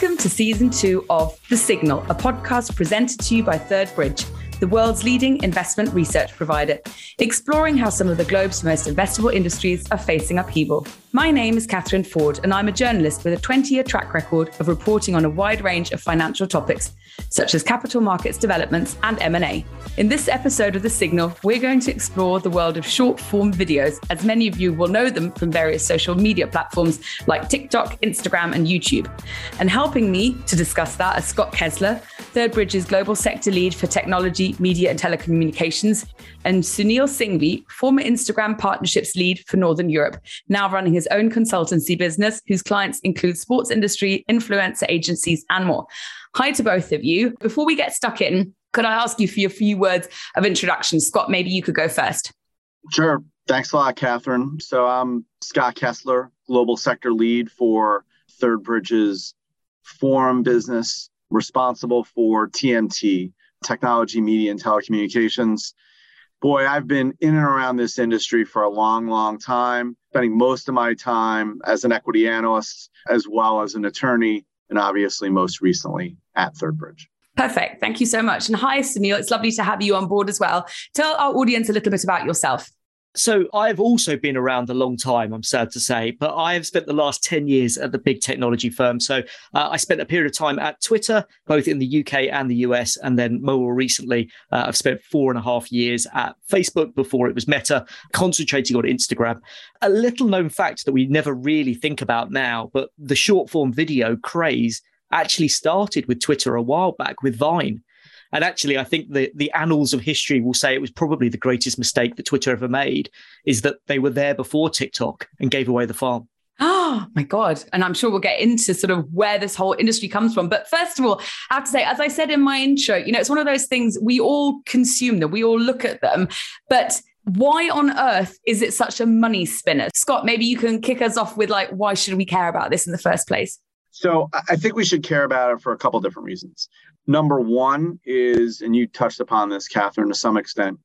Welcome to season two of The Signal, a podcast presented to you by Third Bridge, the world's leading investment research provider, exploring how some of the globe's most investable industries are facing upheaval. My name is Catherine Ford, and I'm a journalist with a 20 year track record of reporting on a wide range of financial topics, such as capital markets developments and M&A. In this episode of The Signal, we're going to explore the world of short form videos, as many of you will know them from various social media platforms like TikTok, Instagram, and YouTube. And helping me to discuss that is Scott Kessler, Third Bridge's global sector lead for technology, media, and telecommunications, and Sunil Singhvi, former Instagram partnerships lead for Northern Europe, now running his own consultancy business, whose clients include sports industry, influencer agencies, and more. Hi to both of you. Before we get stuck in, could I ask you for your few words of introduction? Scott, maybe you could go first. Sure. Thanks a lot, Catherine. So I'm Scott Kessler, global sector lead for Third Bridge's forum business, responsible for TMT, technology, media, and telecommunications. Boy, I've been in and around this industry for a long, long time, spending most of my time as an equity analyst, as well as an attorney, and obviously most recently at Third Bridge. Perfect. Thank you so much. And hi, Sunil. It's lovely to have you on board as well. Tell our audience a little bit about yourself. So I've also been around a long time, I'm sad to say, but I have spent the last 10 years at the big technology firm. So uh, I spent a period of time at Twitter, both in the UK and the US. And then more recently, uh, I've spent four and a half years at Facebook before it was Meta, concentrating on Instagram. A little known fact that we never really think about now, but the short form video craze actually started with Twitter a while back with Vine. And actually, I think the, the annals of history will say it was probably the greatest mistake that Twitter ever made is that they were there before TikTok and gave away the farm. Oh my God. And I'm sure we'll get into sort of where this whole industry comes from. But first of all, I have to say, as I said in my intro, you know, it's one of those things we all consume them, we all look at them. But why on earth is it such a money spinner? Scott, maybe you can kick us off with like, why should we care about this in the first place? So I think we should care about it for a couple different reasons. Number one is, and you touched upon this, Catherine, to some extent,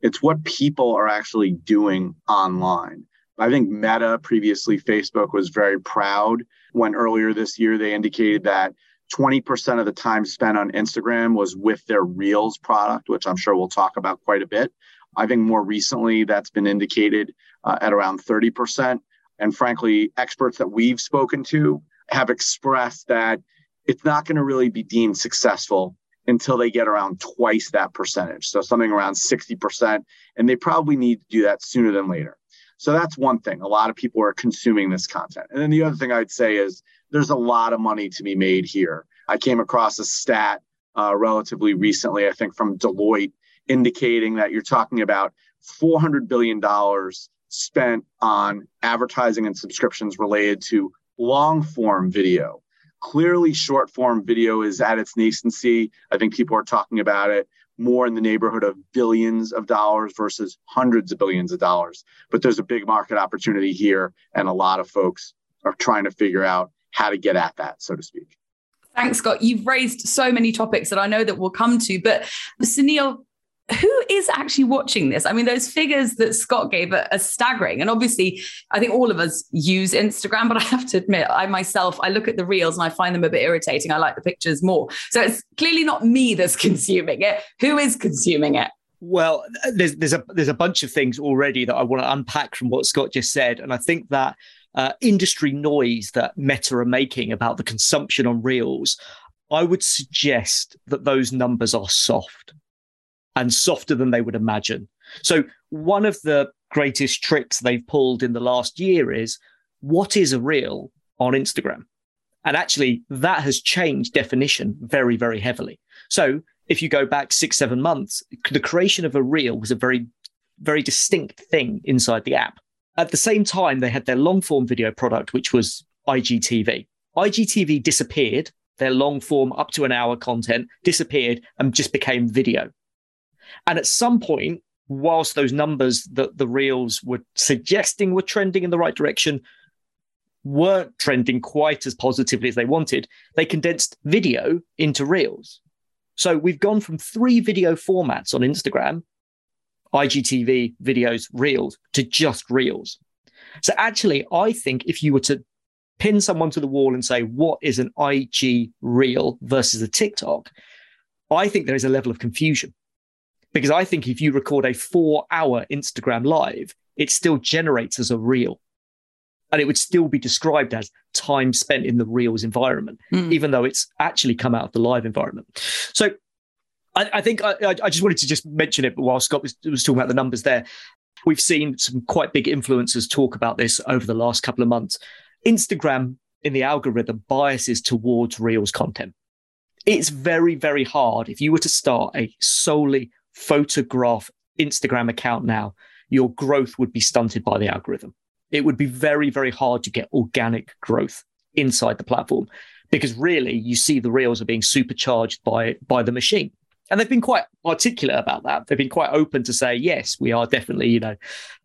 it's what people are actually doing online. I think Meta, previously Facebook, was very proud when earlier this year they indicated that 20% of the time spent on Instagram was with their Reels product, which I'm sure we'll talk about quite a bit. I think more recently that's been indicated uh, at around 30%. And frankly, experts that we've spoken to have expressed that it's not going to really be deemed successful until they get around twice that percentage. So something around 60%. And they probably need to do that sooner than later. So that's one thing. A lot of people are consuming this content. And then the other thing I'd say is there's a lot of money to be made here. I came across a stat uh, relatively recently, I think from Deloitte, indicating that you're talking about $400 billion spent on advertising and subscriptions related to long form video. Clearly, short form video is at its nascency. I think people are talking about it more in the neighborhood of billions of dollars versus hundreds of billions of dollars. But there's a big market opportunity here, and a lot of folks are trying to figure out how to get at that, so to speak. Thanks, Scott. You've raised so many topics that I know that we'll come to. But Sunil, who is actually watching this? I mean, those figures that Scott gave are, are, staggering. And obviously, I think all of us use Instagram, but I have to admit, I myself, I look at the reels and I find them a bit irritating. I like the pictures more. So it's clearly not me that's consuming it. Who is consuming it? Well, there's there's a there's a bunch of things already that I want to unpack from what Scott just said, and I think that uh, industry noise that Meta are making about the consumption on reels, I would suggest that those numbers are soft and softer than they would imagine. So, one of the greatest tricks they've pulled in the last year is what is a reel on Instagram? And actually, that has changed definition very, very heavily. So, if you go back six, seven months, the creation of a reel was a very, very distinct thing inside the app. At the same time, they had their long form video product, which was IGTV. IGTV disappeared, their long form up to an hour content disappeared and just became video. And at some point, whilst those numbers that the reels were suggesting were trending in the right direction weren't trending quite as positively as they wanted, they condensed video into reels. So we've gone from three video formats on Instagram IGTV, videos, reels to just reels. So actually, I think if you were to pin someone to the wall and say, what is an IG reel versus a TikTok? I think there is a level of confusion because I think if you record a four hour Instagram live, it still generates as a reel. And it would still be described as time spent in the Reels environment, mm. even though it's actually come out of the live environment. So I, I think I, I, just wanted to just mention it while Scott was, was talking about the numbers there. We've seen some quite big influencers talk about this over the last couple of months. Instagram in the algorithm biases towards Reels content. It's very, very hard. If you were to start a solely photograph Instagram account now, your growth would be stunted by the algorithm. It would be very, very hard to get organic growth inside the platform because really you see the reels are being supercharged by by the machine and they've been quite articulate about that. They've been quite open to say, yes, we are definitely, you know,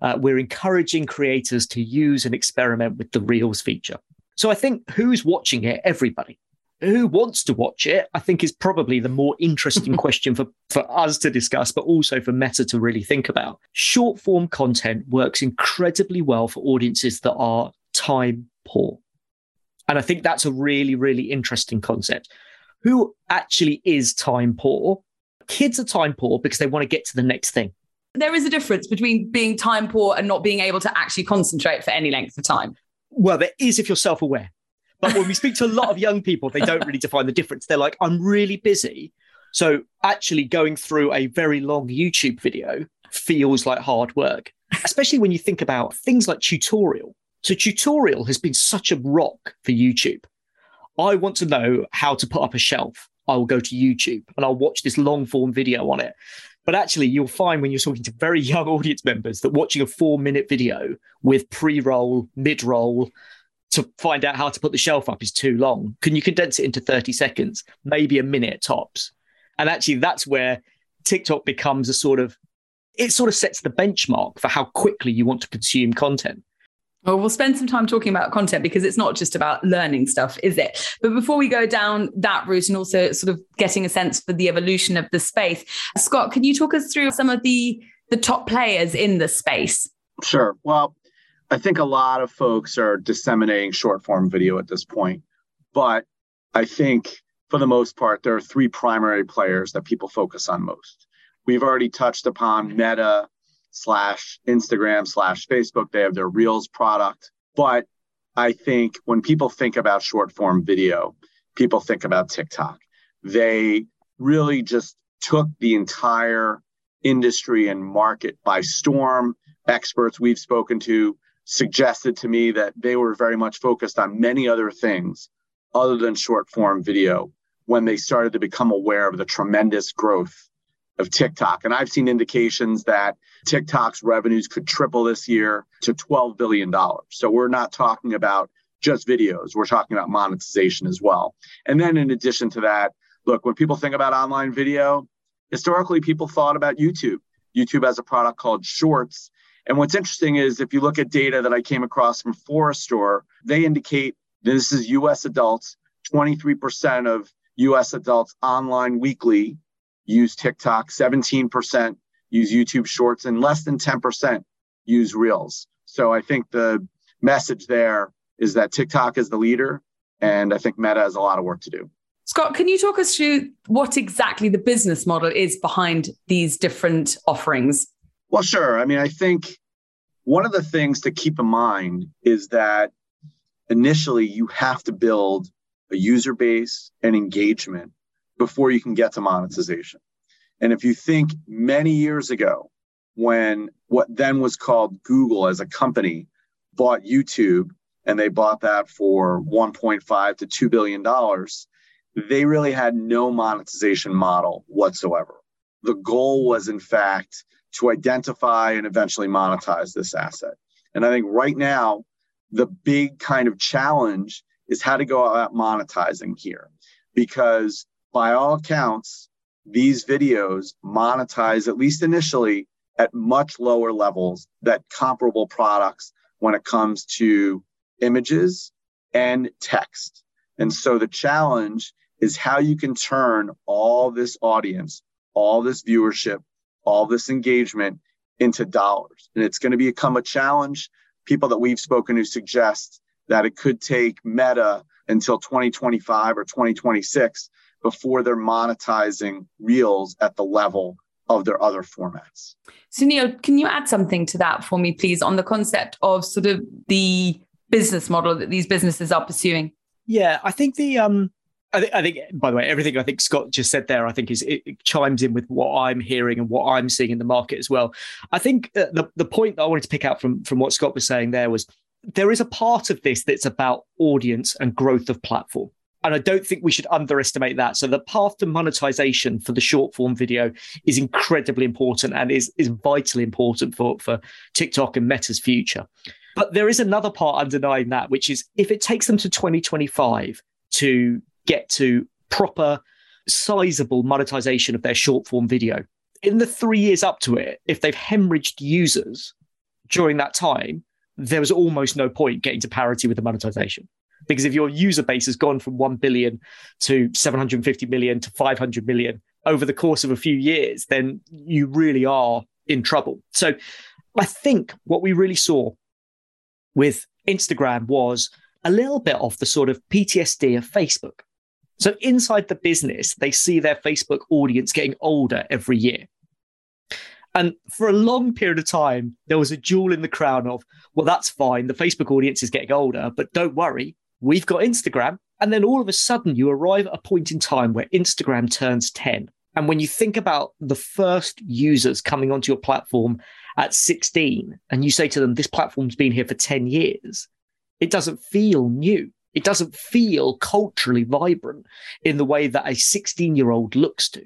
uh, we're encouraging creators to use and experiment with the Reels feature. So I think who's watching it? Everybody. Who wants to watch it? I think is probably the more interesting question for, for us to discuss, but also for Meta to really think about. Short form content works incredibly well for audiences that are time poor. And I think that's a really, really interesting concept. Who actually is time poor? Kids are time poor because they want to get to the next thing. There is a difference between being time poor and not being able to actually concentrate for any length of time. Well, there is if you're self aware. But when we speak to a lot of young people, they don't really define the difference. They're like, I'm really busy. So actually going through a very long YouTube video feels like hard work, especially when you think about things like tutorial. So tutorial has been such a rock for YouTube. I want to know how to put up a shelf. I will go to YouTube and I'll watch this long form video on it. But actually, you'll find when you're talking to very young audience members that watching a four minute video with pre roll, mid roll to find out how to put the shelf up is too long. Can you condense it into 30 seconds, maybe a minute tops? And actually, that's where TikTok becomes a sort of, it sort of sets the benchmark for how quickly you want to consume content. Well, we'll spend some time talking about content because it's not just about learning stuff, is it? But before we go down that route and also sort of getting a sense for the evolution of the space, Scott, can you talk us through some of the the top players in the space? Sure. Well, I think a lot of folks are disseminating short form video at this point, but I think for the most part, there are three primary players that people focus on most. We've already touched upon Meta, slash Instagram slash Facebook. They have their Reels product. But I think when people think about short form video, people think about TikTok. They really just took the entire industry and market by storm. Experts we've spoken to suggested to me that they were very much focused on many other things other than short form video when they started to become aware of the tremendous growth of TikTok. And I've seen indications that TikTok's revenues could triple this year to $12 billion. So we're not talking about just videos, we're talking about monetization as well. And then in addition to that, look, when people think about online video, historically people thought about YouTube. YouTube has a product called Shorts. And what's interesting is if you look at data that I came across from Forrester, they indicate this is US adults, 23% of US adults online weekly use TikTok, 17% use YouTube Shorts, and less than 10% use Reels. So I think the message there is that TikTok is the leader, and I think Meta has a lot of work to do. Scott, can you talk us through what exactly the business model is behind these different offerings? Well, sure. I mean, I think one of the things to keep in mind is that initially you have to build a user base and engagement before you can get to monetization. And if you think many years ago, when what then was called Google as a company bought YouTube and they bought that for 1.5 to 2 billion dollars, they really had no monetization model whatsoever. The goal was in fact to identify and eventually monetize this asset. And I think right now the big kind of challenge is how to go about monetizing here because by all accounts, these videos monetize, at least initially, at much lower levels than comparable products when it comes to images and text. And so the challenge is how you can turn all this audience, all this viewership, all this engagement into dollars. And it's going to become a challenge. People that we've spoken to suggest that it could take Meta until 2025 or 2026 before they're monetizing Reels at the level of their other formats. Sunil, can you add something to that for me, please, on the concept of sort of the business model that these businesses are pursuing? Yeah, I think the um, I think, I think, by the way, everything I think Scott just said there, I think is it, chimes in with what I'm hearing and what I'm seeing in the market as well. I think uh, the the point that I wanted to pick out from from what Scott was saying there was there is a part of this that's about audience and growth of platform. And I don't think we should underestimate that. So the path to monetization for the short form video is incredibly important and is, is vitally important for, for TikTok and Meta's future. But there is another part underlying that, which is if it takes them to 2025 to get to proper, sizable monetization of their short form video, in the three years up to it, if they've hemorrhaged users during that time, there was almost no point getting to parity with the monetization. Because if your user base has gone from 1 billion to 750 million to 500 million over the course of a few years, then you really are in trouble. So I think what we really saw with Instagram was a little bit of the sort of PTSD of Facebook. So inside the business, they see their Facebook audience getting older every year. And for a long period of time, there was a jewel in the crown of, well, that's fine. The Facebook audience is getting older, but don't worry, we've got Instagram. And then all of a sudden, you arrive at a point in time where Instagram turns 10. And when you think about the first users coming onto your platform at 16, and you say to them, this platform's been here for 10 years, it doesn't feel new. It doesn't feel culturally vibrant in the way that a 16 year old looks to.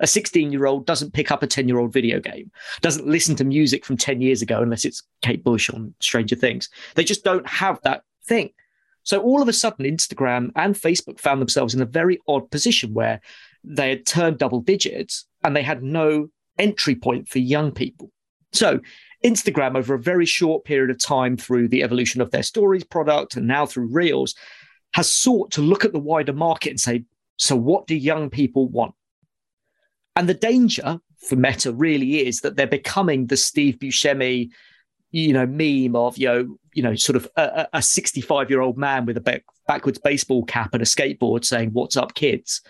A 16 year old doesn't pick up a 10 year old video game, doesn't listen to music from 10 years ago unless it's Kate Bush on Stranger Things. They just don't have that thing. So all of a sudden, Instagram and Facebook found themselves in a very odd position where they had turned double digits and they had no entry point for young people. So Instagram, over a very short period of time through the evolution of their stories product and now through Reels, has sought to look at the wider market and say, so what do young people want? And the danger for Meta really is that they're becoming the Steve Buscemi you know, meme of, you know, you know, sort of a 65 year old man with a back, backwards baseball cap and a skateboard saying, What's up, kids?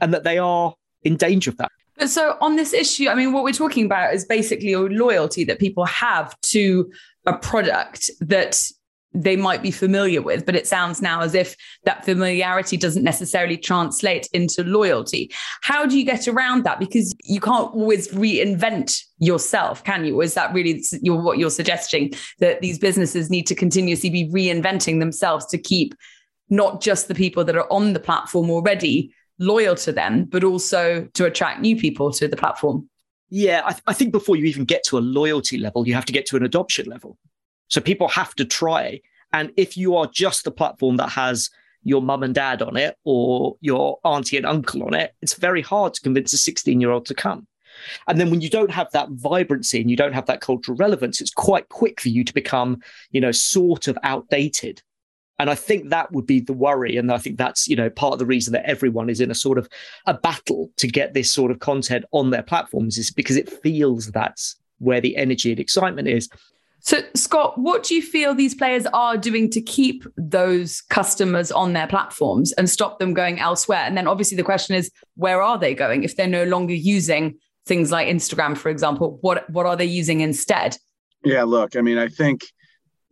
And that they are in danger of that. So on this issue, I mean, what we're talking about is basically a loyalty that people have to a product that they might be familiar with, but it sounds now as if that familiarity doesn't necessarily translate into loyalty. How do you get around that? Because you can't always reinvent yourself, can you? Or is that really what you're suggesting that these businesses need to continuously be reinventing themselves to keep not just the people that are on the platform already loyal to them, but also to attract new people to the platform? Yeah, I, th- I think before you even get to a loyalty level, you have to get to an adoption level. So people have to try. And if you are just the platform that has your mum and dad on it or your auntie and uncle on it, it's very hard to convince a 16 year old to come. And then when you don't have that vibrancy and you don't have that cultural relevance, it's quite quick for you to become, you know, sort of outdated. And I think that would be the worry. And I think that's, you know, part of the reason that everyone is in a sort of a battle to get this sort of content on their platforms is because it feels that's where the energy and excitement is. So, Scott, what do you feel these players are doing to keep those customers on their platforms and stop them going elsewhere? And then, obviously, the question is, where are they going if they're no longer using things like Instagram, for example? What what are they using instead? Yeah, look, I mean, I think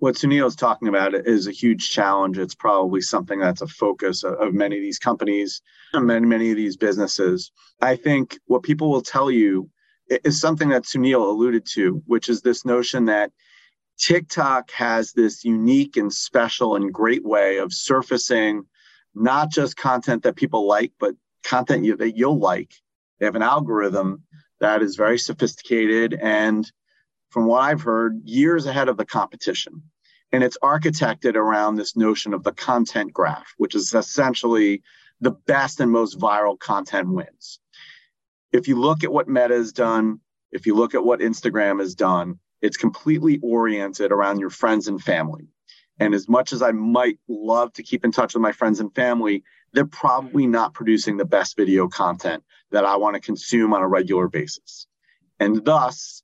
what Sunil is talking about is a huge challenge. It's probably something that's a focus of, of many of these companies and many many of these businesses. I think what people will tell you is something that Sunil alluded to, which is this notion that TikTok has this unique and special and great way of surfacing not just content that people like, but content you, that you'll like. They have an algorithm that is very sophisticated and, from what I've heard, years ahead of the competition. And it's architected around this notion of the content graph, which is essentially the best and most viral content wins. If you look at what Meta has done, if you look at what Instagram has done, it's completely oriented around your friends and family. And as much as I might love to keep in touch with my friends and family, they're probably not producing the best video content that I want to consume on a regular basis. And thus,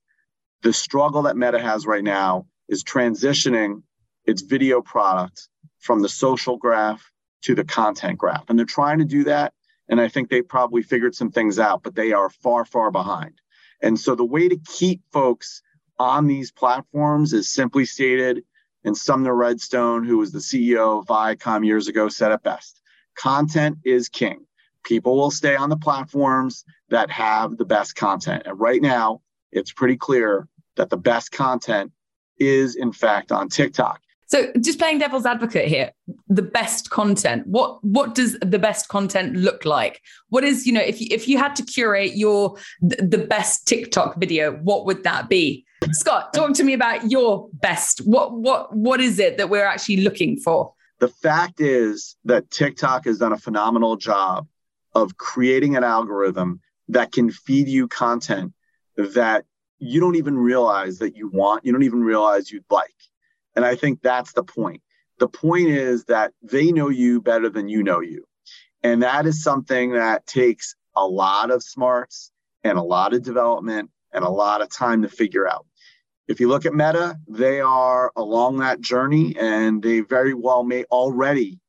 the struggle that Meta has right now is transitioning its video product from the social graph to the content graph. And they're trying to do that. And I think they probably figured some things out, but they are far, far behind. And so the way to keep folks on these platforms is simply stated, and Sumner Redstone, who was the CEO of Viacom years ago, said it best content is king. People will stay on the platforms that have the best content. And right now, it's pretty clear that the best content is, in fact, on TikTok. So just playing devil's advocate here, the best content. What what does the best content look like? What is, you know, if you if you had to curate your the best TikTok video, what would that be? Scott, talk to me about your best. What what what is it that we're actually looking for? The fact is that TikTok has done a phenomenal job of creating an algorithm that can feed you content that you don't even realize that you want, you don't even realize you'd like. And I think that's the point. The point is that they know you better than you know you. And that is something that takes a lot of smarts and a lot of development and a lot of time to figure out. If you look at Meta, they are along that journey and they very well may already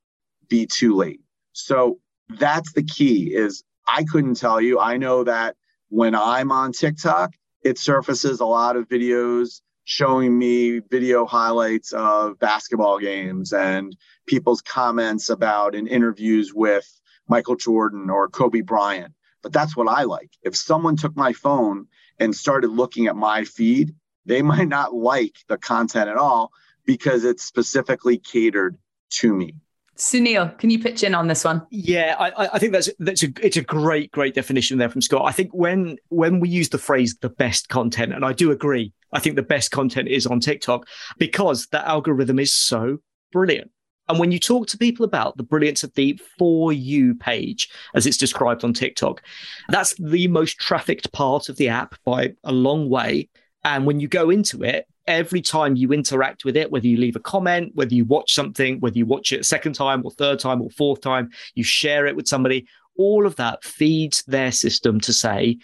be too late. So that's the key is I couldn't tell you. I know that when I'm on TikTok, it surfaces a lot of videos showing me video highlights of basketball games and people's comments about in interviews with Michael Jordan or Kobe Bryant. But that's what I like. If someone took my phone and started looking at my feed, they might not like the content at all because it's specifically catered to me. Sunil, can you pitch in on this one? Yeah, I, I, think that's that's a it's a great great definition there from Scott. I think when when we use the phrase the best content, and I do agree, I think the best content is on TikTok because that algorithm is so brilliant. And when you talk to people about the brilliance of the For You page, as it's described on TikTok, that's the most trafficked part of the app by a long way. And when you go into it, every time you interact with it, whether you leave a comment, whether you watch something, whether you watch it a second time or third time or fourth time, you share it with somebody, all of that feeds their system to say,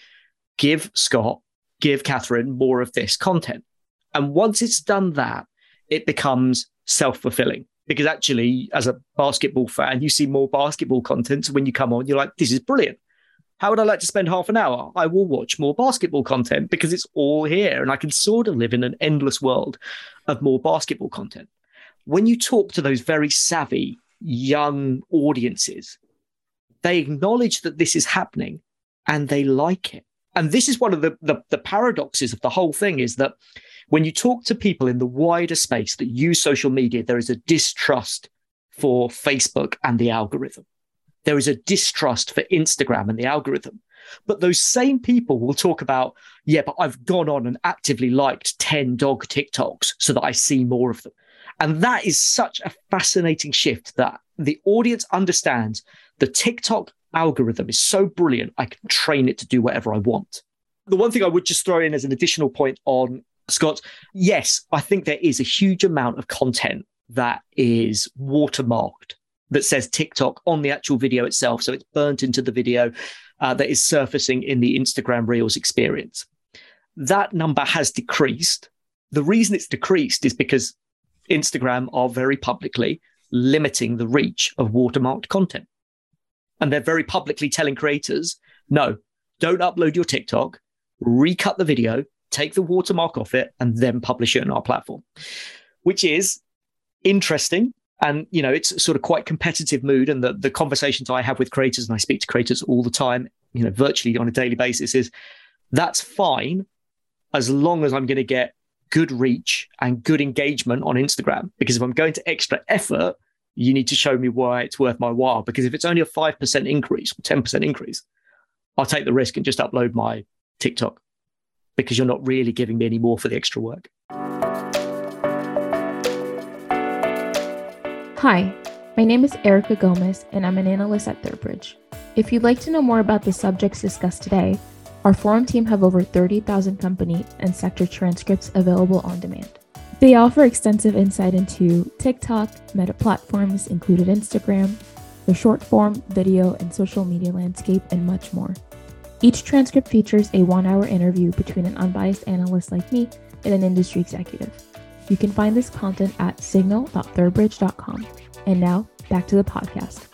give Scott, give Catherine more of this content. And once it's done that, it becomes self fulfilling because actually, as a basketball fan, you see more basketball content. So when you come on, you're like, this is brilliant. How would I like to spend half an hour? I will watch more basketball content because it's all here and I can sort of live in an endless world of more basketball content. When you talk to those very savvy young audiences, they acknowledge that this is happening and they like it. And this is one of the, the, the paradoxes of the whole thing is that when you talk to people in the wider space that use social media, there is a distrust for Facebook and the algorithm. There is a distrust for Instagram and the algorithm. But those same people will talk about, yeah, but I've gone on and actively liked 10 dog TikToks so that I see more of them. And that is such a fascinating shift that the audience understands the TikTok algorithm is so brilliant, I can train it to do whatever I want. The one thing I would just throw in as an additional point on Scott, yes, I think there is a huge amount of content that is watermarked that says TikTok on the actual video itself. So it's burnt into the video uh, that is surfacing in the Instagram Reels experience. That number has decreased. The reason it's decreased is because Instagram are very publicly limiting the reach of watermarked content. And they're very publicly telling creators, no, don't upload your TikTok, recut the video, take the watermark off it, and then publish it on our platform, which is interesting and you know it's sort of quite competitive mood and the, the conversations i have with creators and i speak to creators all the time you know virtually on a daily basis is that's fine as long as i'm going to get good reach and good engagement on instagram. Because if i'm going to extra effort you need to show me why it's worth my while. Because if it's only a 5% increase or 10% increase i'll take the risk and just upload my tiktok because you're not really giving me any more for the extra work Hi, my name is Erica Gomez, and I'm an analyst at Third Bridge. If you'd like to know more about the subjects discussed today, our forum team have over 30,000 company and sector transcripts available on demand. They offer extensive insight into TikTok, meta platforms, included Instagram, the short form, video, and social media landscape, and much more. Each transcript features a one hour interview between an unbiased analyst like me and an industry executive. You can find this content at signal.thirdbridge.com. And now back to the podcast.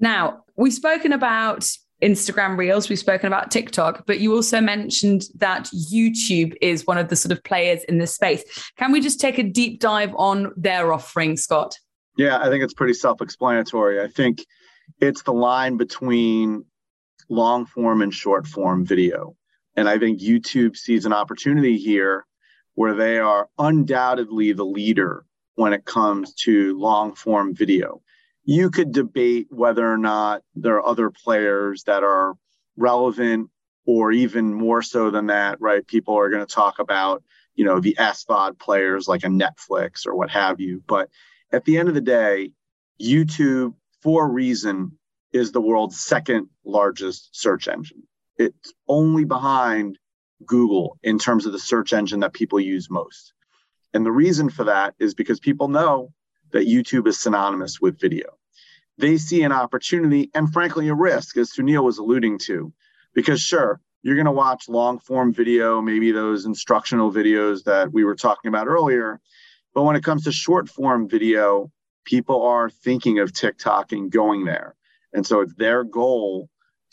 Now, we've spoken about Instagram Reels, we've spoken about TikTok, but you also mentioned that YouTube is one of the sort of players in this space. Can we just take a deep dive on their offering, Scott? Yeah, I think it's pretty self explanatory. I think it's the line between long form and short form video. And I think YouTube sees an opportunity here where they are undoubtedly the leader when it comes to long form video. You could debate whether or not there are other players that are relevant or even more so than that, right? People are going to talk about, you know, the SVOD players like a Netflix or what have you. But at the end of the day, YouTube, for a reason, is the world's second largest search engine. It's only behind Google in terms of the search engine that people use most. And the reason for that is because people know that YouTube is synonymous with video. They see an opportunity and, frankly, a risk, as Sunil was alluding to, because sure, you're going to watch long form video, maybe those instructional videos that we were talking about earlier. But when it comes to short form video, people are thinking of TikTok and going there. And so it's their goal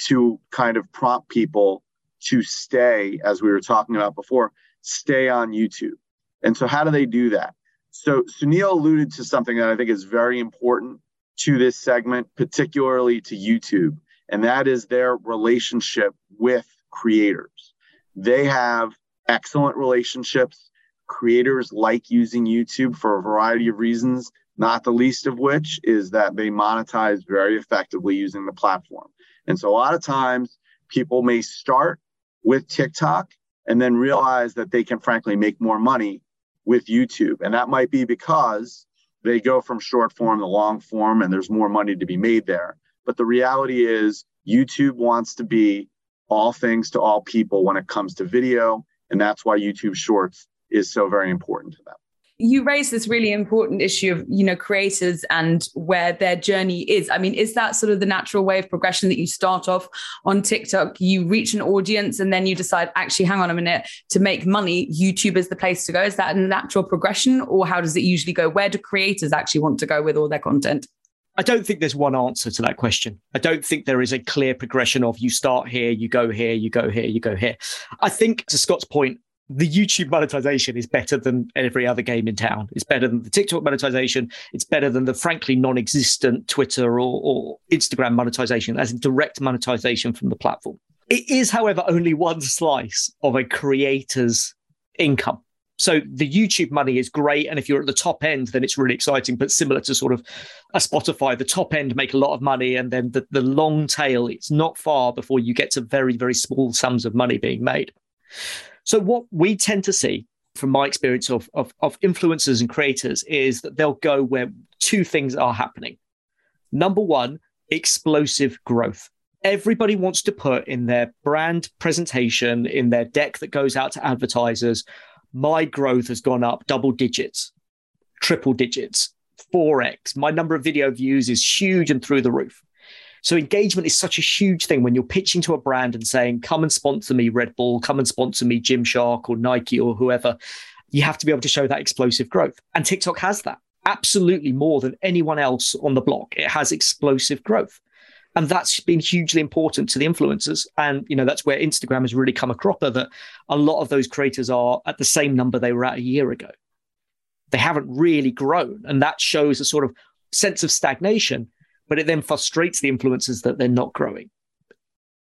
to kind of prompt people to stay, as we were talking about before, stay on YouTube. And so, how do they do that? So, Sunil alluded to something that I think is very important to this segment, particularly to YouTube, and that is their relationship with creators. They have excellent relationships. Creators like using YouTube for a variety of reasons not the least of which is that they monetize very effectively using the platform. And so a lot of times people may start with TikTok and then realize that they can frankly make more money with YouTube. And that might be because they go from short form to long form and there's more money to be made there. But the reality is, YouTube wants to be all things to all people when it comes to video. And that's why YouTube Shorts is so very important to them you raise this really important issue of you know creators and where their journey is. I mean is that sort of the natural way of progression that you start off on tiktok? You reach an audience and then you decide actually hang on a minute to make money youtube is the place to go. Is that a natural progression or how does it usually go? Where do creators actually want to go with all their content? I don't think there's one answer to that question. I don't think there is a clear progression of you start here, you go here, you go here, you go here. I think to Scott's point, the YouTube monetization is better than every other game in town. It's better than the TikTok monetization. It's better than the frankly non-existent Twitter or, or Instagram monetization, as direct monetization from the platform. It is, however, only one slice of a creator's income. So the YouTube money is great. And if you're at the top end, then it's really exciting, but similar to sort of a Spotify, the top end make a lot of money. And then the, the long tail, it's not far before you get to very, very small sums of money being made. So what we tend to see from my experience of, of, of influencers and creators is that they'll go where two things are happening. Number one, explosive growth. Everybody wants to put in their brand presentation, in their deck that goes out to advertisers, my growth has gone up double digits, triple digits, 4x. My number of video views is huge and through the roof. So engagement is such a huge thing when you're pitching to a brand and saying, come and sponsor me, Red Bull, come and sponsor me, Gymshark or Nike or whoever. You have to be able to show that explosive growth. And TikTok has that absolutely more than anyone else on the block. It has explosive growth. And that's been hugely important to the influencers. And, you know, that's where Instagram has really come a cropper that a lot of those creators are at the same number they were at a year ago. They haven't really grown. And that shows a sort of sense of stagnation but it then frustrates the influencers that they're not growing.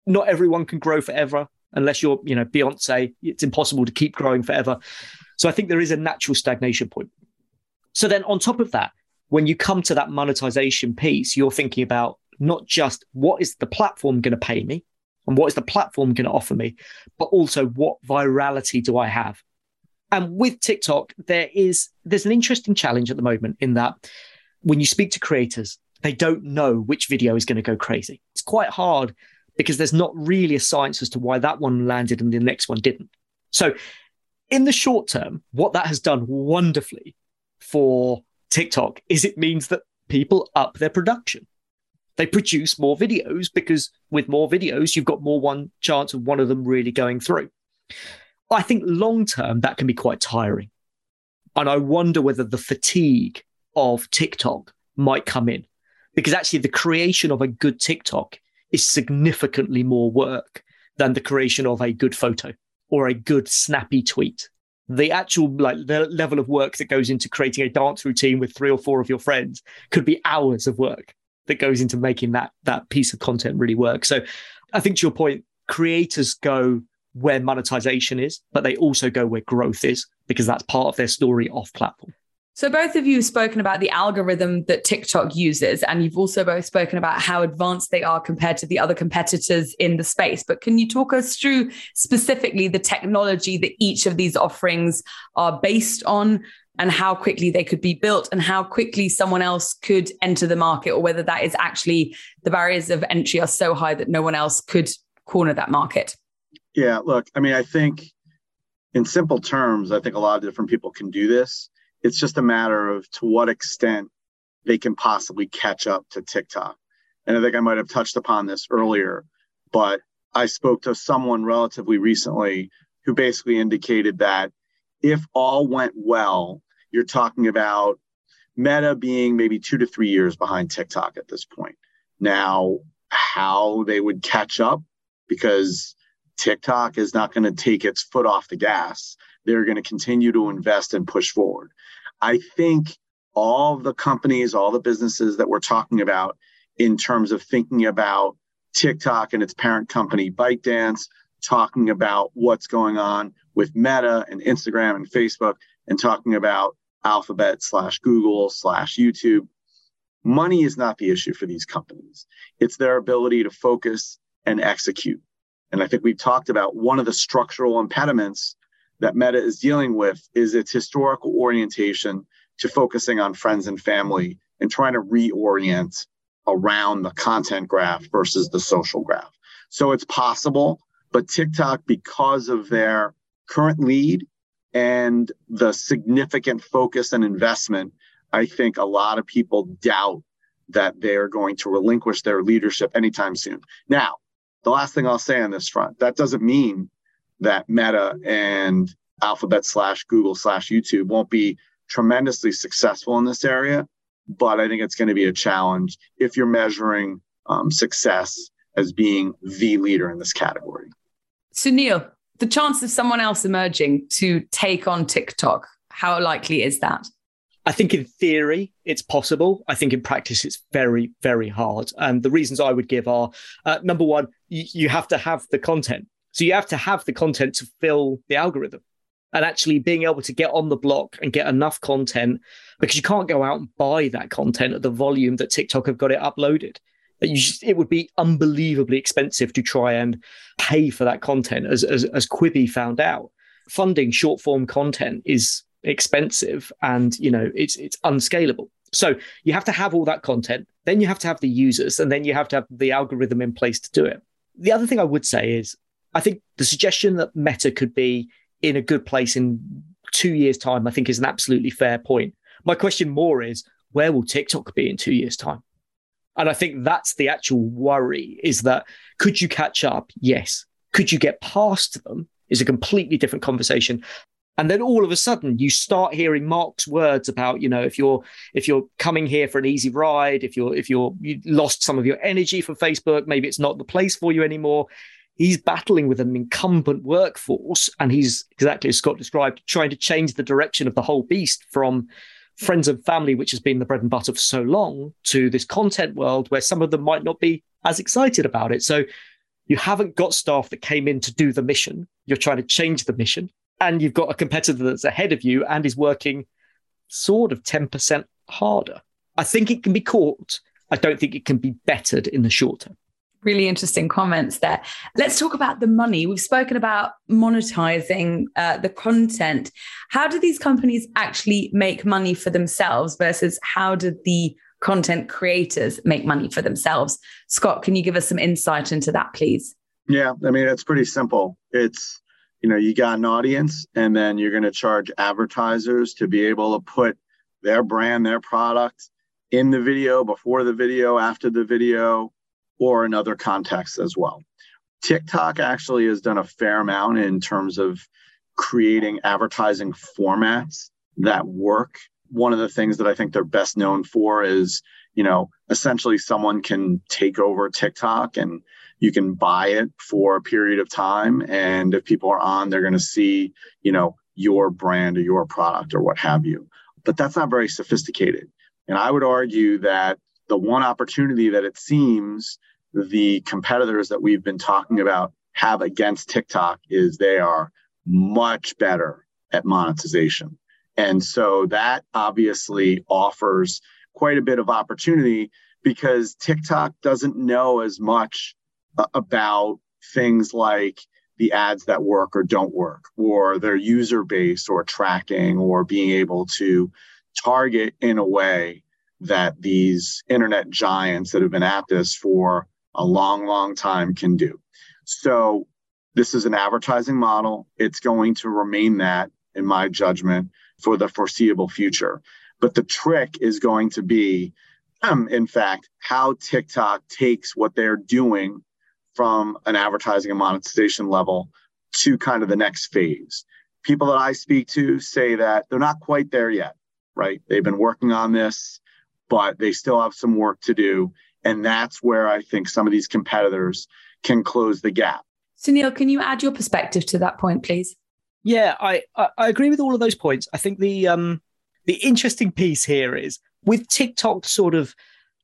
Not everyone can grow forever unless you're, you know, Beyonce. It's impossible to keep growing forever. So I think there is a natural stagnation point. So then on top of that, when you come to that monetization piece, you're thinking about not just what is the platform going to pay me and what is the platform going to offer me, but also what virality do I have? And with TikTok, there is there's an interesting challenge at the moment in that when you speak to creators, they don't know which video is going to go crazy. It's quite hard because there's not really a science as to why that one landed and the next one didn't. So, in the short term, what that has done wonderfully for TikTok is it means that people up their production. They produce more videos because with more videos, you've got more one chance of one of them really going through. I think long term, that can be quite tiring And I wonder whether the fatigue of TikTok might come in because actually the creation of a good TikTok is significantly more work than the creation of a good photo or a good snappy tweet. The actual like the level of work that goes into creating a dance routine with three or four of your friends could be hours of work that goes into making that that piece of content really work. So I think to your point, creators go where monetization is, but they also go where growth is because that's part of their story off platform. So, both of you have spoken about the algorithm that TikTok uses, and you've also both spoken about how advanced they are compared to the other competitors in the space. But can you talk us through specifically the technology that each of these offerings are based on, and how quickly they could be built, and how quickly someone else could enter the market, or whether that is actually the barriers of entry are so high that no one else could corner that market? Yeah, look, I mean, I think in simple terms, I think a lot of different people can do this it's just a matter of to what extent they can possibly catch up to TikTok. And I think I might have touched upon this earlier, but I spoke to someone relatively recently who basically indicated that if all went well, you're talking about Meta being maybe two to three years behind TikTok at this point. Now, how they would catch up because TikTok is not going to take its foot off the gas. They're going to continue to invest and push forward. I think all the companies, all the businesses that we're talking about in terms of thinking about TikTok and its parent company, ByteDance, talking about what's going on with Meta and Instagram and Facebook, and talking about Alphabet slash Google slash YouTube. Money is not the issue for these companies. It's their ability to focus and execute. And I think we've talked about one of the structural impediments that Meta is dealing with is its historical orientation to focusing on friends and family and trying to reorient around the content graph versus the social graph. So it's possible, but TikTok, because of their current lead and the significant focus and investment, I think a lot of people doubt that they're going to relinquish their leadership anytime soon. Now, the last thing I'll say on this front, that doesn't mean that Meta and Alphabet slash Google slash YouTube won't be tremendously successful in this area, but I think it's going to be a challenge if you're measuring um, success as being the leader in this category. Sunil, the chance of someone else emerging to take on TikTok, how likely is that? I think in theory it's possible. I think in practice it's very, very hard. And the reasons I would give are uh, number one, you, you have to have the content. So you have to have the content to fill the algorithm and actually being able to get on the block and get enough content because you can't go out and buy that content at the volume that TikTok have got it uploaded. Just, it would be unbelievably expensive to try and pay for that content, as, as, as Quibi found out. Funding short form content is expensive and you know it's it's unscalable. So you have to have all that content, then you have to have the users, and then you have to have the algorithm in place to do it. The other thing I would say is I think the suggestion that Meta could be in a good place in two years' time, I think is an absolutely fair point. My question more is where will TikTok be in two years' time? And I think that's the actual worry is that could you catch up? Yes. Could you get past them? Is a completely different conversation. And then all of a sudden you start hearing Mark's words about, you know, if you're if you're coming here for an easy ride, if you're if you're you lost some of your energy from Facebook, maybe it's not the place for you anymore he's battling with an incumbent workforce and he's exactly as Scott described, trying to change the direction of the whole beast from friends and family, which has been the bread and butter for so long, to this content world where some of them might not be as excited about it. So you haven't got staff that came in to do the mission. You're trying to change the mission. And you've got a competitor that's ahead of you and is working sort of 10% harder. I think it can be caught. I don't think it can be bettered in the short term really interesting comments there. Let's talk about the money. We've spoken about monetizing uh, the content. How do these companies actually make money for themselves versus how do the content creators make money for themselves? Scott, can you give us some insight into that, please? Yeah, I mean, it's pretty simple. It's, you know, you got an audience and then you're going to charge advertisers to be able to put their brand, their product in the video, before the video, after the video, or in other contexts as well. TikTok actually has done a fair amount in terms of creating advertising formats that work. One of the things that I think they're best known for is, you know, essentially someone can take over TikTok and you can buy it for a period of time. And if people are on, they're going to see, you know, your brand or your product or what have you. But that's not very sophisticated. And I would argue that the one opportunity that it seems the competitors that we've been talking about have against TikTok is they are much better at monetization. And so that obviously offers quite a bit of opportunity because TikTok doesn't know as much about things like the ads that work or don't work, or their user base, or tracking, or being able to target in a way that these internet giants that have been at this for a long, long time can do. So, this is an advertising model. It's going to remain that, in my judgment, for the foreseeable future. But the trick is going to be, um, in fact, how TikTok takes what they're doing from an advertising and monetization level to kind of the next phase. People that I speak to say that they're not quite there yet, right? They've been working on this, but they still have some work to do. And that's where I think some of these competitors can close the gap. Sunil, can you add your perspective to that point, please? Yeah, I, I agree with all of those points. I think the um the interesting piece here is with TikTok sort of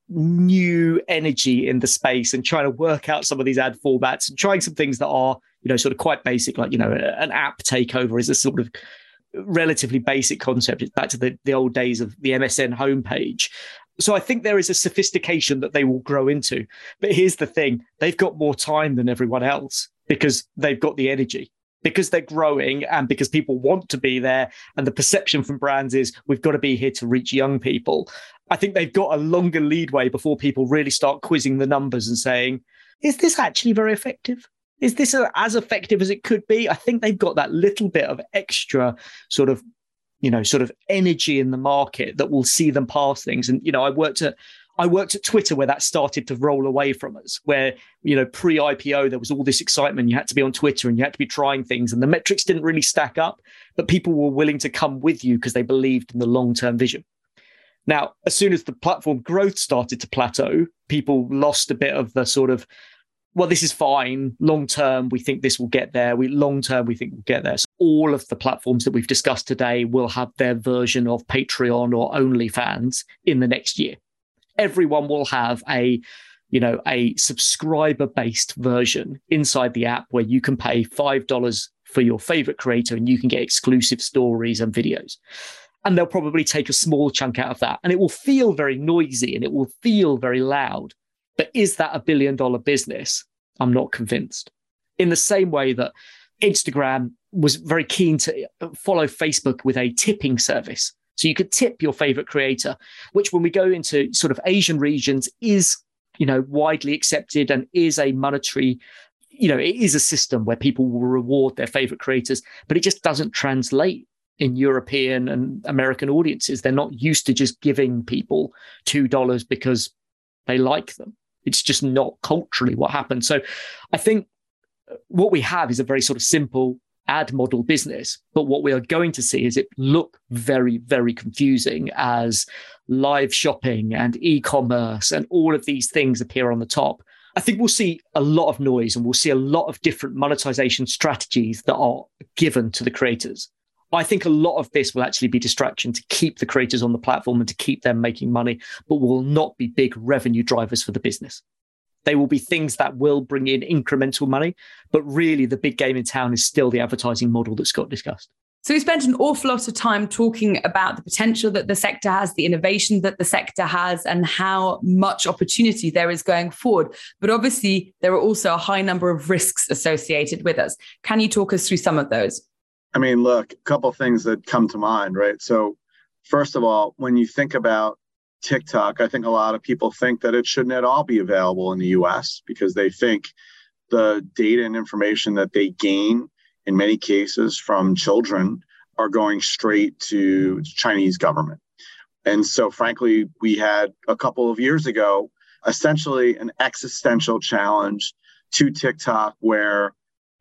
new energy in the space and trying to work out some of these ad formats and trying some things that are you know sort of quite basic like you know an app takeover is a sort of relatively basic concept it's back to the, the old days of the msn homepage so i think there is a sophistication that they will grow into. But here's the thing they've got more time than everyone else because they've got the energy. Because they're growing and because people want to be there and the perception from brands is we've got to be here to reach young people. I think they've got a longer leadway before people really start quizzing the numbers and saying is this actually very effective? Is this as effective as it could be? I think they've got that little bit of extra sort of you know sort of energy in the market that will see them pass things and you know i worked at I worked at Twitter where that started to roll away from us, where, you know, pre IPO, there was all this excitement. You had to be on Twitter and you had to be trying things, and the metrics didn't really stack up, but people were willing to come with you because they believed in the long term vision. Now, as soon as the platform growth started to plateau, people lost a bit of the sort of, well, this is fine. Long term, we think this will get there. We long term, we think we'll get there. So all of the platforms that we've discussed today will have their version of Patreon or OnlyFans in the next year everyone will have a you know a subscriber based version inside the app where you can pay $5 for your favorite creator and you can get exclusive stories and videos and they'll probably take a small chunk out of that and it will feel very noisy and it will feel very loud but is that a billion dollar business i'm not convinced in the same way that instagram was very keen to uh, follow facebook with a tipping service so you could tip your favorite creator, which when we go into sort of Asian regions is, you know, widely accepted and is a monetary, you know, it is a system where people will reward their favorite creators, but it just doesn't translate in European and American audiences. They're not used to just giving people $2 because they like them. It's just not culturally what happens. So I think what we have is a very sort of simple ad model business. But what we are going to see is it look very, very confusing as live shopping and e commerce and all of these things appear on the top. I think we'll see a lot of noise and we'll see a lot of different monetization strategies that are given to the creators. I think a lot of this will actually be distraction to keep the creators on the platform and to keep them making money, but will not be big revenue drivers for the business. They will be things that will bring in incremental money. But really, the big game in town is still the advertising model that Scott discussed. So we spent an awful lot of time talking about the potential that the sector has, the innovation that the sector has, and how much opportunity there is going forward. But obviously, there are also a high number of risks associated with us. Can you talk us through some of those? I mean, look, a couple things that come to mind, right? So, first of all, when you think about TikTok, I think a lot of people think that it shouldn't at all be available in the US because they think the data and information that they gain in many cases from children are going straight to Chinese government. And so frankly, we had a couple of years ago essentially an existential challenge to TikTok where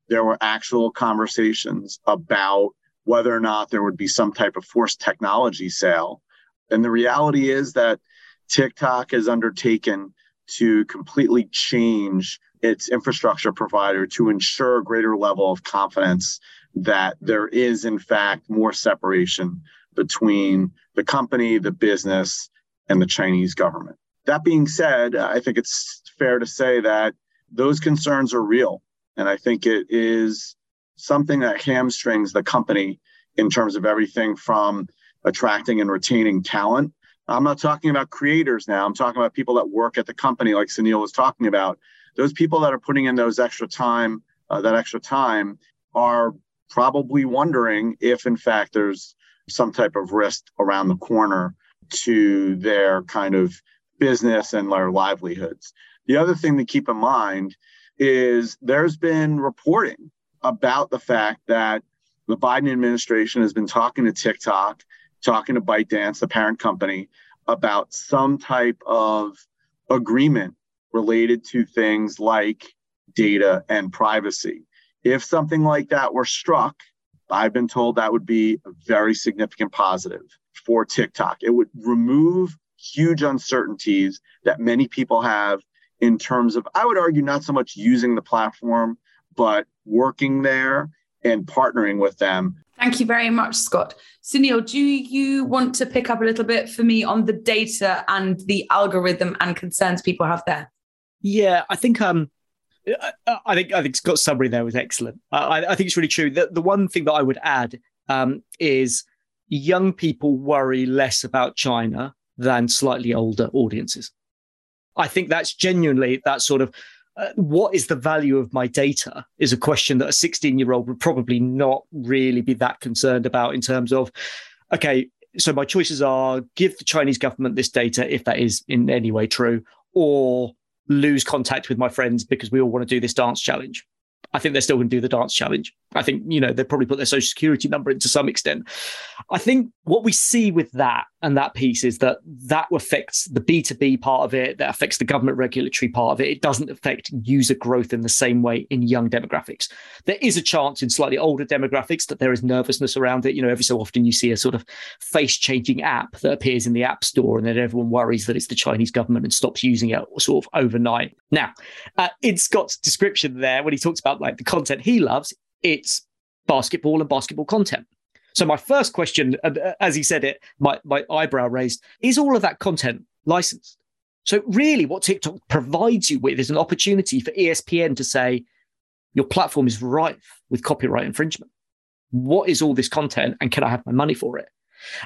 there were actual conversations about whether or not there would be some type of forced technology sale. And the reality is that TikTok has undertaken to completely change its infrastructure provider to ensure a greater level of confidence that there is, in fact, more separation between the company, the business, and the Chinese government. That being said, I think it's fair to say that those concerns are real. And I think it is something that hamstrings the company in terms of everything from attracting and retaining talent. I'm not talking about creators now. I'm talking about people that work at the company, like Sunil was talking about. Those people that are putting in those extra time, uh, that extra time, are probably wondering if, in fact, there's some type of risk around the corner to their kind of business and their livelihoods. The other thing to keep in mind is there's been reporting about the fact that the Biden administration has been talking to TikTok, talking to ByteDance, the parent company, about some type of agreement related to things like data and privacy. If something like that were struck, I've been told that would be a very significant positive for TikTok. It would remove huge uncertainties that many people have in terms of, I would argue, not so much using the platform, but working there and partnering with them. Thank you very much, Scott. Sunil, do you want to pick up a little bit for me on the data and the algorithm and concerns people have there? Yeah, I think um, I think I think Scott's summary there was excellent. I, I think it's really true. The, the one thing that I would add um, is young people worry less about China than slightly older audiences. I think that's genuinely that sort of uh, what is the value of my data is a question that a 16 year old would probably not really be that concerned about in terms of, okay, so my choices are give the Chinese government this data if that is in any way true, or lose contact with my friends because we all want to do this dance challenge. I think they're still going to do the dance challenge. I think, you know, they probably put their social security number in to some extent. I think what we see with that and that piece is that that affects the B2B part of it, that affects the government regulatory part of it. It doesn't affect user growth in the same way in young demographics. There is a chance in slightly older demographics that there is nervousness around it. You know, every so often you see a sort of face changing app that appears in the App Store, and then everyone worries that it's the Chinese government and stops using it sort of overnight. Now, uh, in Scott's description there, when he talks about like the content he loves, it's basketball and basketball content. So my first question, uh, as he said it, my, my eyebrow raised, is all of that content licensed? So really what TikTok provides you with is an opportunity for ESPN to say, your platform is rife with copyright infringement. What is all this content and can I have my money for it?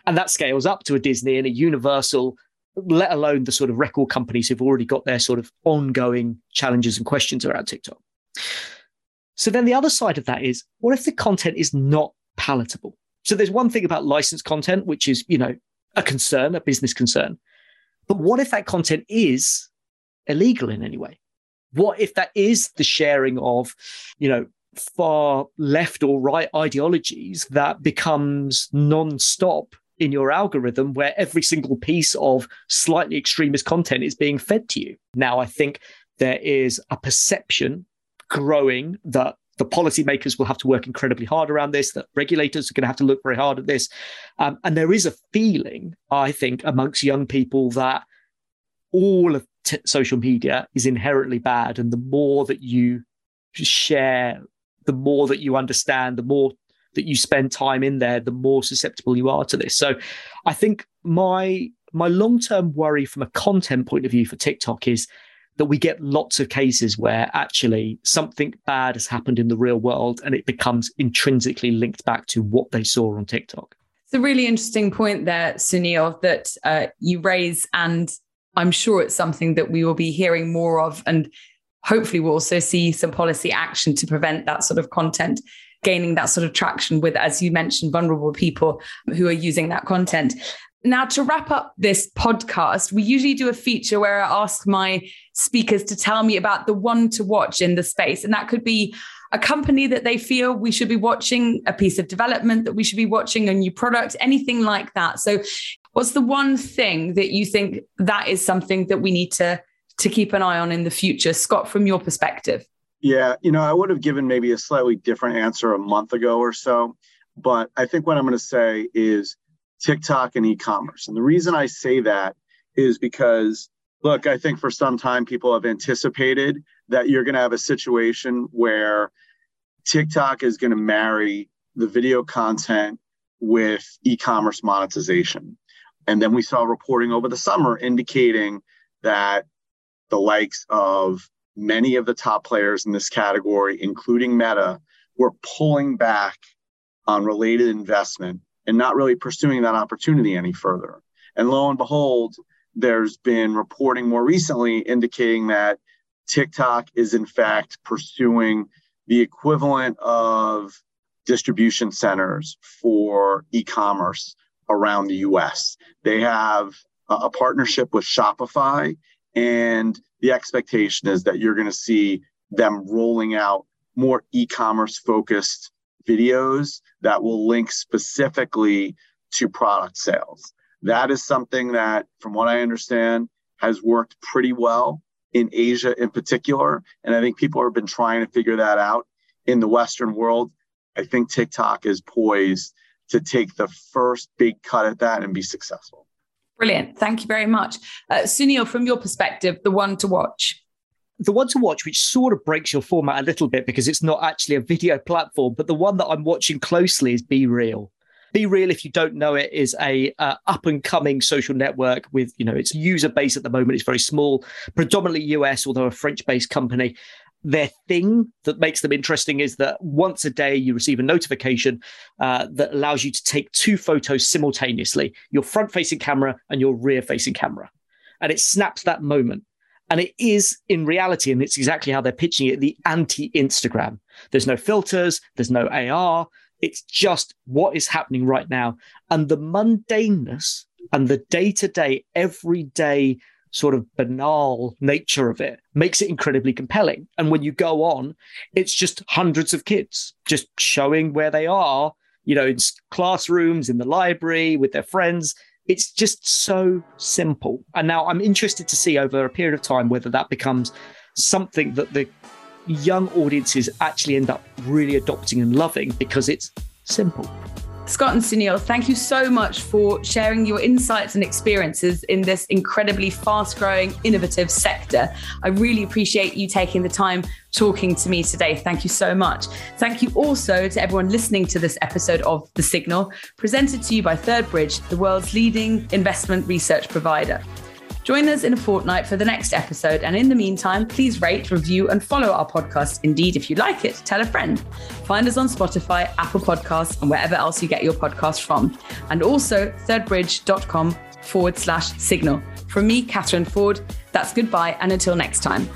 And that scales up to a Disney and a Universal, let alone the sort of record companies who've already got their sort of ongoing challenges and questions around TikTok. So then the other side of that is what if the content is not palatable? So there's one thing about licensed content, which is, you know, a concern, a business concern. But what if that content is illegal in any way? What if that is the sharing of, you know, far left or right ideologies that becomes non-stop in your algorithm where every single piece of slightly extremist content is being fed to you. Now, I think there is a perception growing that the policymakers will have to work incredibly hard around this, that regulators are going to have to look very hard at this. Um, and there is a feeling, I think, amongst young people that all of t- social media is inherently bad. And the more that you share, the more that you understand, the more that you spend time in there, the more susceptible you are to this. So I think my my long-term worry from a content point of view for TikTok is that we get lots of cases where actually something bad has happened in the real world and it becomes intrinsically linked back to what they saw on TikTok. It's a really interesting point there, Sunil, that uh, you raise. And I'm sure it's something that we will be hearing more of. And hopefully, we'll also see some policy action to prevent that sort of content gaining that sort of traction with, as you mentioned, vulnerable people who are using that content. Now, to wrap up this podcast, we usually do a feature where I ask my speakers to tell me about the one to watch in the space. And that could be a company that they feel we should be watching, a piece of development that we should be watching, a new product, anything like that. So, what's the one thing that you think that is something that we need to, to keep an eye on in the future? Scott, from your perspective. Yeah, you know, I would have given maybe a slightly different answer a month ago or so But I think what I'm going to say is TikTok and e commerce. And the reason I say that is because, look, I think for some time people have anticipated that you're going to have a situation where TikTok is going to marry the video content with e commerce monetization. And then we saw reporting over the summer indicating that the likes of many of the top players in this category, including Meta, were pulling back on related investment and not really pursuing that opportunity any further. And lo and behold, there's been reporting more recently indicating that TikTok is in fact pursuing the equivalent of distribution centers for e commerce around the US. They have a partnership with Shopify, and the expectation is that you're going to see them rolling out more e commerce focused videos that will link specifically to product sales. That is something that, from what I understand, has worked pretty well in Asia in particular. And I think people have been trying to figure that out in the Western world. I think TikTok is poised to take the first big cut at that and be successful. Brilliant. Thank you very much. Uh, Sunil, from your perspective, the one to watch the one to watch, which sort of breaks your format a little bit because it's not actually a video platform, but the one that I'm watching closely is BeReal. Be Real, if you don't know it, is a uh, up and coming social network with you know its user base at the moment is very small, predominantly US, although a French based company. Their thing that makes them interesting is that once a day you receive a notification uh, that allows you to take two photos simultaneously your front facing camera and your rear facing camera. And it snaps that moment. And it is in reality, and it's exactly how they're pitching it, the anti Instagram. There's no filters, there's no AR. It's just what is happening right now. And the mundaneness and the day to day, everyday sort of banal nature of it makes it incredibly compelling. And when you go on, it's just hundreds of kids just showing where they are, you know, in classrooms, in the library, with their friends, it's just so simple. And now I'm interested to see over a period of time whether that becomes something that the young audiences actually end up really adopting and loving because it's simple. Scott and Sunil, thank you so much for sharing your insights and experiences in this incredibly fast growing, innovative sector. I really appreciate you taking the time talking to me today. Thank you so much. Thank you also to everyone listening to this episode of The Signal, presented to you by Third Bridge, the world's leading investment research provider. Join us in a fortnight for the next episode. And in the meantime, please rate, review, and follow our podcast. Indeed, if you like it, tell a friend. Find us on Spotify, Apple Podcasts, and wherever else you get your podcast from. And also thirdbridge.com forward slash signal. From me, Catherine Ford, that's goodbye. And until next time.